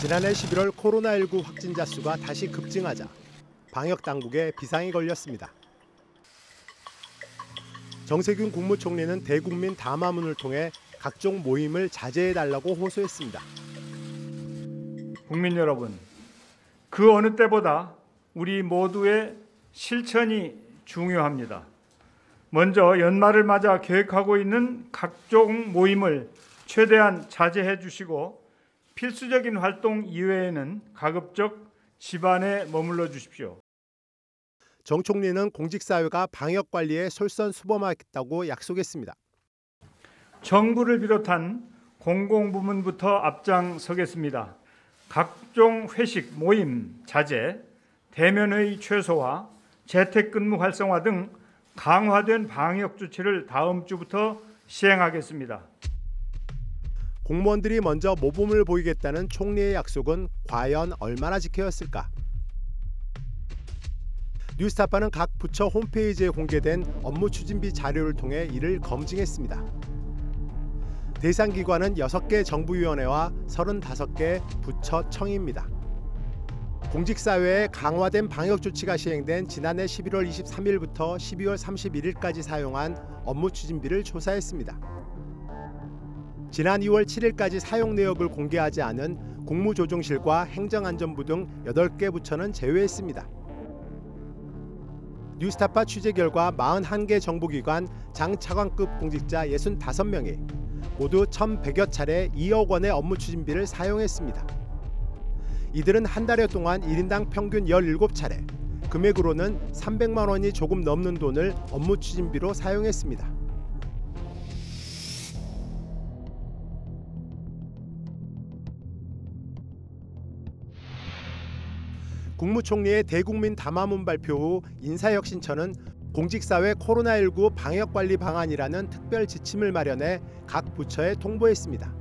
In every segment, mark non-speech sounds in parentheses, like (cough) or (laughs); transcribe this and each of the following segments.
지난해 11월 코로나19 확진자 수가 다시 급증하자 방역 당국에 비상이 걸렸습니다. 정세균 국무총리는 대국민 담화문을 통해 각종 모임을 자제해 달라고 호소했습니다. 국민 여러분, 그 어느 때보다 우리 모두의 실천이 중요합니다. 먼저 연말을 맞아 계획하고 있는 각종 모임을 최대한 자제해 주시고 필수적인 활동 이외에는 가급적 집안에 머물러 주십시오. 정 총리는 공직사회가 방역 관리에 솔선수범하겠다고 약속했습니다. 정부를 비롯한 공공부문부터 앞장서겠습니다. 각종 회식, 모임 자제, 대면회의 최소화, 재택근무 활성화 등 강화된 방역 조치를 다음 주부터 시행하겠습니다. 공무원들이 먼저 모범을 보이겠다는 총리의 약속은 과연 얼마나 지켜졌을까? 뉴스타파는 각 부처 홈페이지에 공개된 업무 추진비 자료를 통해 이를 검증했습니다. 대상 기관은 6개 정부위원회와 35개 부처청입니다. 공직사회에 강화된 방역 조치가 시행된 지난해 11월 23일부터 12월 31일까지 사용한 업무 추진비를 조사했습니다. 지난 2월 7일까지 사용 내역을 공개하지 않은 국무조정실과 행정안전부 등 8개 부처는 제외했습니다. 뉴스타파 취재 결과 41개 정부기관 장차관급 공직자 65명이 모두 1,100여 차례 2억 원의 업무 추진비를 사용했습니다. 이들은 한 달여 동안 1인당 평균 17차례, 금액으로는 300만 원이 조금 넘는 돈을 업무 추진비로 사용했습니다. 국무총리의 대국민 담화문 발표 후 인사혁신처는 공직사회 코로나19 방역관리 방안이라는 특별 지침을 마련해 각 부처에 통보했습니다.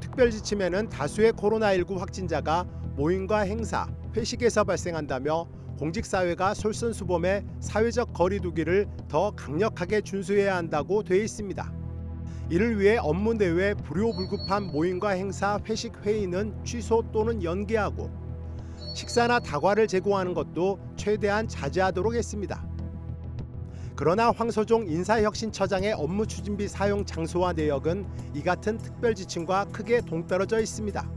특별 지침에는 다수의 코로나19 확진자가 모임과 행사, 회식에서 발생한다며 공직사회가 솔선수범해 사회적 거리두기를 더 강력하게 준수해야 한다고 돼 있습니다. 이를 위해 업무 내외 불효불급한 모임과 행사, 회식 회의는 취소 또는 연기하고 식사나 다과를 제공하는 것도 최대한 자제하도록 했습니다. 그러나 황소종 인사혁신처장의 업무 추진비 사용 장소와 내역은 이 같은 특별 지침과 크게 동떨어져 있습니다.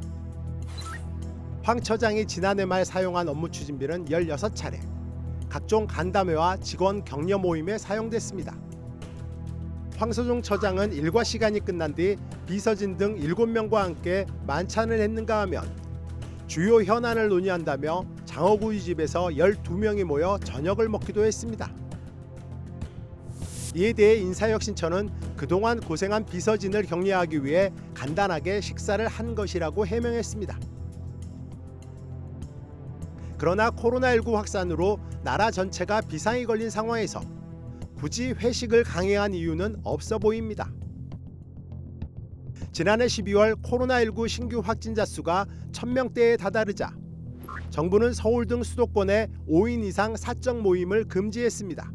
황 처장이 지난해 말 사용한 업무 추진비는 16차례, 각종 간담회와 직원 격려 모임에 사용됐습니다. 황소종 처장은 일과 시간이 끝난 뒤 비서진 등 7명과 함께 만찬을 했는가 하면 주요 현안을 논의한다며 장어구이 집에서 12명이 모여 저녁을 먹기도 했습니다. 이에 대해 인사혁신처는 그동안 고생한 비서진을 격려하기 위해 간단하게 식사를 한 것이라고 해명했습니다. 그러나 코로나19 확산으로 나라 전체가 비상이 걸린 상황에서 굳이 회식을 강행한 이유는 없어 보입니다. 지난해 12월 코로나19 신규 확진자 수가 1000명대에 다다르자 정부는 서울 등 수도권에 5인 이상 사적 모임을 금지했습니다.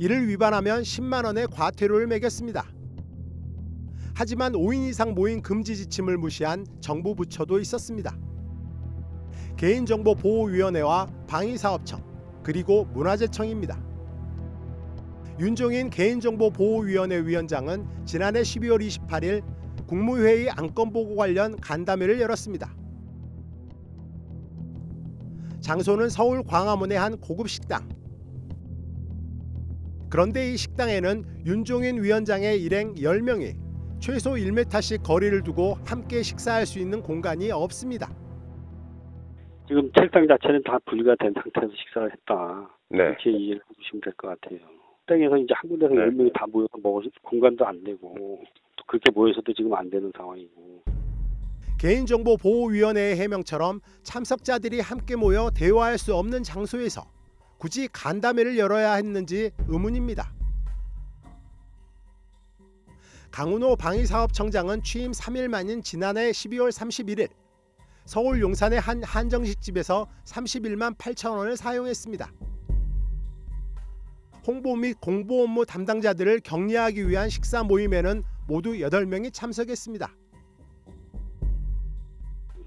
이를 위반하면 10만 원의 과태료를 매겼습니다. 하지만 5인 이상 모임 금지 지침을 무시한 정부 부처도 있었습니다. 개인정보보호위원회와 방위사업청 그리고 문화재청입니다. 윤종인 개인정보보호위원회 위원장은 지난해 12월 28일 국무회의 안건 보고 관련 간담회를 열었습니다. 장소는 서울 광화문의 한 고급 식당. 그런데 이 식당에는 윤종인 위원장의 일행 10명이 최소 1m씩 거리를 두고 함께 식사할 수 있는 공간이 없습니다. 지금 책상 자체는 다 분리가 된 상태에서 식사를 했다. 네. 이렇게 이해를 해주시면 될 것 같아요. 식당에서 이제 한 군데서 네. 열 명이 다 모여서 먹을 공간도 안 되고 또 그렇게 모여서도 지금 안 되는 상황이고 개인정보보호위원회의 해명처럼 참석자들이 함께 모여 대화할 수 없는 장소에서 굳이 간담회를 열어야 했는지 의문입니다. 강은호 방위사업청장은 취임 3일 만인 지난해 12월 31일 서울 용산의 한 한정식 집에서 31만 8천 원을 사용했습니다. 홍보 및 공보 업무 담당자들을 격려하기 위한 식사 모임에는 모두 8명이 참석했습니다.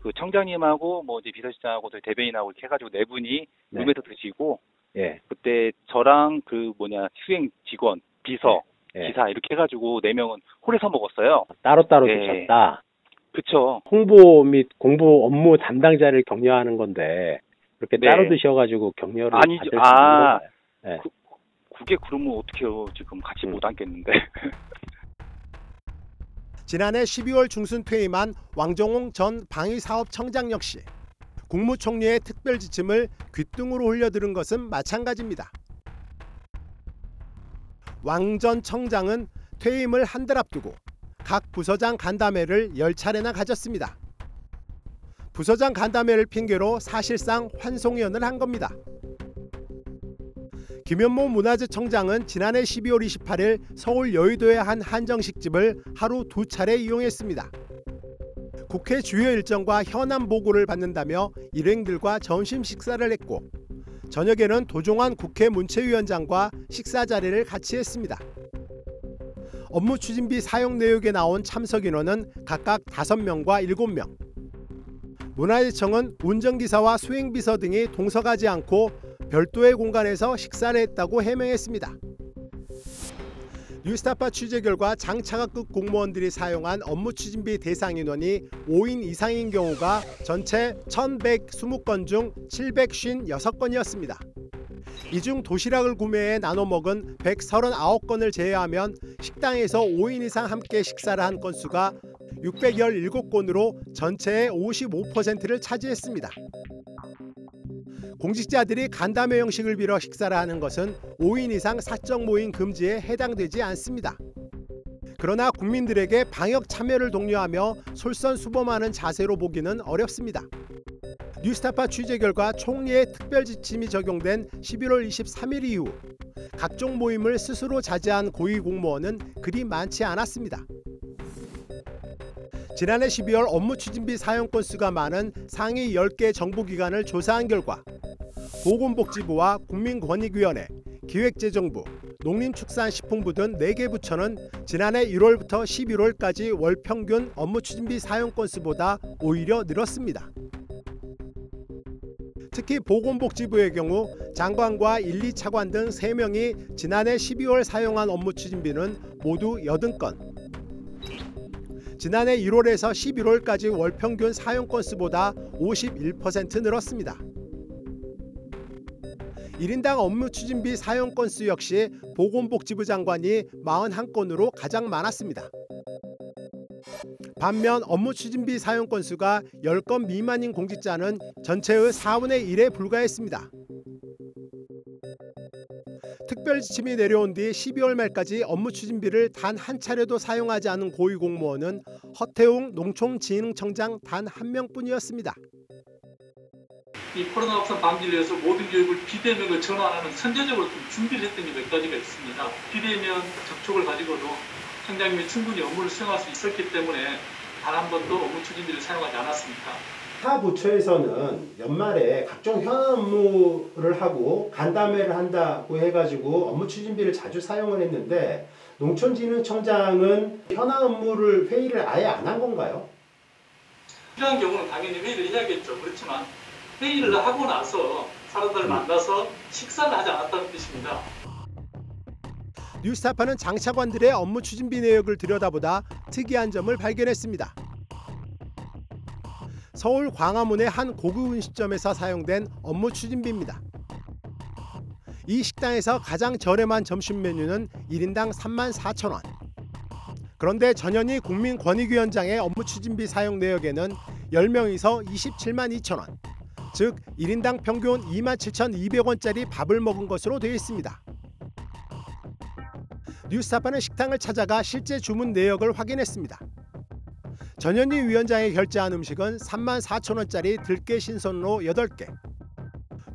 그 청장님하고 뭐 이제 비서실장하고 대변인하고 이렇게 해가지고 네 분이 네. 룸에서 드시고 예. 그때 저랑 그 뭐냐 수행 직원 비서 예. 기사 이렇게 해가지고 네 명은 홀에서 먹었어요. 따로따로 예. 드셨다. 그쵸? 홍보 및 공부 업무 담당자를 격려하는 건데 그렇게 네. 따로 드셔가지고 격려를 아니죠. 받을 수 있는 아. 건가요? 네. 그, 그게 그러면 어떡해요. 지금 같이 음. 못 앉겠는데. (laughs) 지난해 12월 중순 퇴임한 왕정홍 전 방위사업청장 역시 국무총리의 특별 지침을 귓등으로 흘려들은 것은 마찬가지입니다. 왕 전 청장은 퇴임을 한 달 앞두고 각 부서장 간담회를 열 차례나 가졌습니다. 부서장 간담회를 핑계로 사실상 환송연을 한 겁니다. 김현모 문화재청장은 지난해 12월 28일 서울 여의도의 한 한정식집을 하루 두 차례 이용했습니다. 국회 주요 일정과 현안 보고를 받는다며 일행들과 점심 식사를 했고 저녁에는 도종환 국회 문체위원장과 식사 자리를 같이 했습니다. 업무 추진비 사용 내역에 나온 참석 인원은 각각 5명과 7명. 문화재청은 운전기사와 수행비서 등이 동석하지 않고 별도의 공간에서 식사를 했다고 해명했습니다. 뉴스타파 취재 결과 장차관급 공무원들이 사용한 업무 추진비 대상 인원이 5인 이상인 경우가 전체 1,120건 중 756건이었습니다. 이 중 도시락을 구매해 나눠 먹은 139건을 제외하면 식당에서 5인 이상 함께 식사를 한 건수가 617건으로 전체의 55%를 차지했습니다. 공직자들이 간담회 형식을 빌어 식사를 하는 것은 5인 이상 사적 모임 금지에 해당되지 않습니다. 그러나 국민들에게 방역 참여를 독려하며 솔선수범하는 자세로 보기는 어렵습니다. 뉴스타파 취재 결과 총리의 특별 지침이 적용된 11월 23일 이후 각종 모임을 스스로 자제한 고위 공무원은 그리 많지 않았습니다. 지난해 12월 업무 추진비 사용 건수가 많은 상위 10개 정부기관을 조사한 결과 보건복지부와 국민권익위원회, 기획재정부, 농림축산식품부 등 4개 부처는 지난해 1월부터 11월까지 월 평균 업무 추진비 사용 건수보다 오히려 늘었습니다. 특히 보건복지부의 경우 장관과 1, 2차관 등 3명이 지난해 12월 사용한 업무 추진비는 모두 80건. 지난해 1월에서 11월까지 월 평균 사용 건수보다 51% 늘었습니다. 1인당 업무 추진비 사용 건수 역시 보건복지부 장관이 41건으로 가장 많았습니다. 반면 업무 추진비 사용 건수가 10건 미만인 공직자는 전체의 4분의 1에 불과했습니다. 특별 지침이 내려온 뒤 12월 말까지 업무 추진비를 단 한 차례도 사용하지 않은 고위 공무원은 허태웅 농촌진흥청장 단 한 명뿐이었습니다. 이 코로나 확산 방지를 위해서 모든 교육을 비대면으로 전환하는 선제적으로 좀 준비를 했던 게 몇 가지가 있습니다. 비대면 접촉을 가지고도 청장님이 충분히 업무를 수행할 수 있었기 때문에 단 한 번도 업무 추진비를 사용하지 않았습니다. 타 부처에서는 연말에 각종 현안 업무를 하고 간담회를 한다고 해가지고 업무 추진비를 자주 사용을 했는데 농촌진흥청장은 현안 업무를 회의를 아예 안 한 건가요? 필요한 경우는 당연히 회의를 해야겠죠. 그렇지만 회의를 하고 나서 사람들을 만나서 식사를 하지 않았다는 뜻입니다. 뉴스타파는 장차관들의 업무 추진비 내역을 들여다보다 특이한 점을 발견했습니다. 서울 광화문의 한 고급 음식점에서 사용된 업무 추진비입니다. 이 식당에서 가장 저렴한 점심 메뉴는 1인당 3만 4천 원. 그런데 전현희 국민권익위원장의 업무 추진비 사용 내역에는 10명이서 27만 2천 원, 즉 1인당 평균 2만 7,200원짜리 밥을 먹은 것으로 되어 있습니다. 뉴스타파는 식당을 찾아가 실제 주문 내역을 확인했습니다. 전현희 위원장이 결제한 음식은 3만 4천 원짜리 들깨 신선로 8개.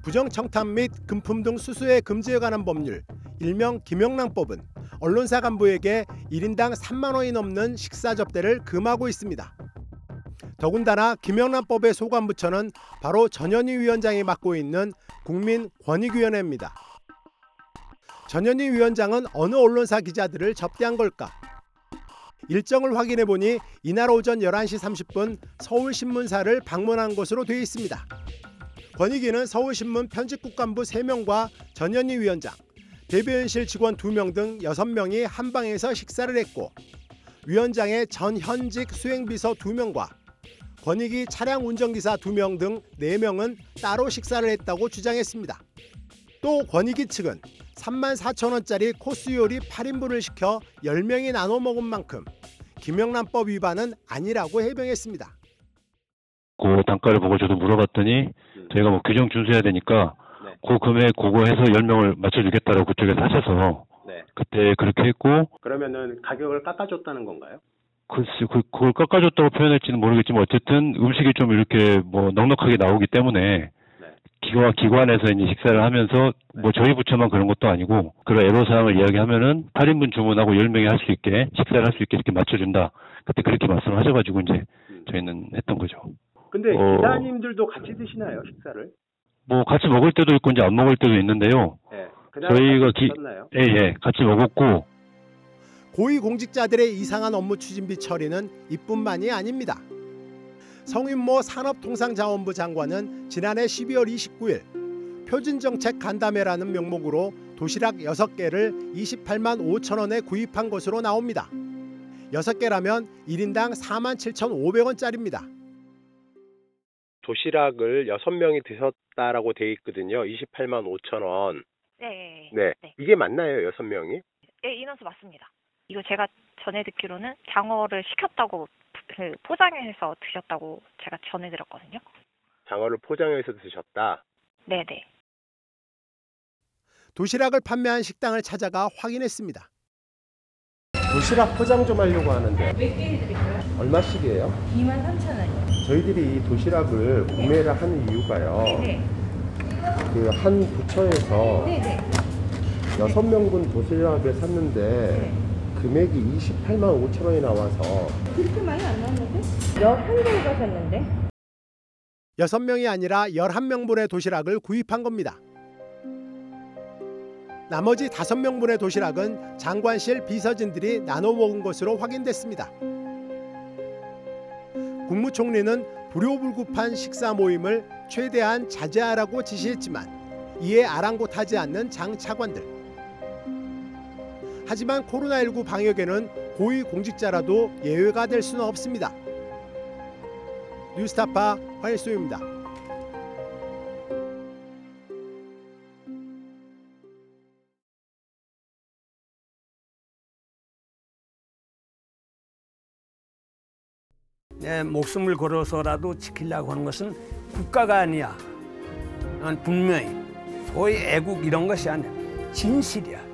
부정 청탁 및 금품 등 수수의 금지에 관한 법률, 일명 김영란법은 언론사 간부에게 1인당 3만 원이 넘는 식사 접대를 금하고 있습니다. 더군다나 김영란법의 소관부처는 바로 전현희 위원장이 맡고 있는 국민권익위원회입니다. 전현희 위원장은 어느 언론사 기자들을 접대한 걸까? 일정을 확인해 보니 이날 오전 11시 30분 서울신문사를 방문한 것으로 되어 있습니다. 권익위는 서울신문 편집국 간부 3명과 전현희 위원장, 대변인실 직원 2명 등 6명이 한 방에서 식사를 했고 위원장의 전현직 수행비서 2명과 권익위 차량 운전기사 2명 등 4명은 따로 식사를 했다고 주장했습니다. 또 권익위 측은 3만 4천 원짜리 코스 요리 8인분을 시켜 10명이 나눠 먹은 만큼 김영란법 위반은 아니라고 해명했습니다. 그 단가를 보고 저도 물어봤더니 음. 저희가 뭐 규정 준수해야 되니까 네. 그 금액 그거 해서 10명을 맞춰주겠다라고 그쪽에서 하셔서 네. 그때 그렇게 했고 그러면은 가격을 깎아줬다는 건가요? 글쎄 그, 그걸 깎아줬다고 표현할지는 모르겠지만 어쨌든 음식이 좀 이렇게 뭐 넉넉하게 나오기 때문에 네. 기관 기관에서 이제 식사를 하면서 뭐 저희 부처만 그런 것도 아니고 그런 애로 사항을 이야기하면은 8인분 주문하고 10명이 할 수 있게 식사를 할 수 있게 이렇게 맞춰준다. 그때 그렇게 말씀을 하셔가지고 이제 음. 저희는 했던 거죠. 근데 어. 기사님들도 같이 드시나요 식사를? 뭐 같이 먹을 때도 있고 이제 안 먹을 때도 있는데요. 예. 그날 저희가 기-? 예, 예. 같이 먹었고 고위공직자들의 이상한 업무 추진비 처리는 이뿐만이 아닙니다. 성윤모 산업통상자원부 장관은 지난해 12월 29일 표준정책 간담회라는 명목으로 도시락 6개를 28만 5천 원에 구입한 것으로 나옵니다. 6개라면 1인당 4만 7,500원짜리입니다. 도시락을 6명이 드셨다라고 돼 있거든요. 28만 5천 원. 네. 네. 네. 이게 맞나요? 6명이? 예, 인원수 맞습니다. 이거 제가 전해 듣기로는 장어를 시켰다고 그 포장해서 드셨다고 제가 전해 들었거든요. 장어를 포장해서 드셨다. 네네. 도시락을 판매한 식당을 찾아가 확인했습니다. 도시락 포장 좀 하려고 하는데 몇 개 해드릴까요? 얼마씩이에요? 2만 3천 원이요. 저희들이 이 도시락을 구매를 하는 이유가요. 네네. 그 한 부처에서 네네. 여섯 명분 도시락을 샀는데 네. 금액이 28만 5천 원이 나와서 그렇게 많이 안 나왔는데? 11개 가셨는데? 6명이 아니라 11명분의 도시락을 구입한 겁니다. 나머지 5명분의 도시락은 장관실 비서진들이 나눠 먹은 것으로 확인됐습니다. 국무총리는 불효불급한 식사 모임을 최대한 자제하라고 지시했지만 이에 아랑곳하지 않는 장 차관들. 하지만 코로나19 방역에는 고위 공직자라도 예외가 될 수는 없습니다. 뉴스타파 황일수입니다. 내 목숨을 걸어서라도 지키려고 하는 것은 국가가 아니야. 난 분명히 소위 애국 이런 것이 아니야. 진실이야.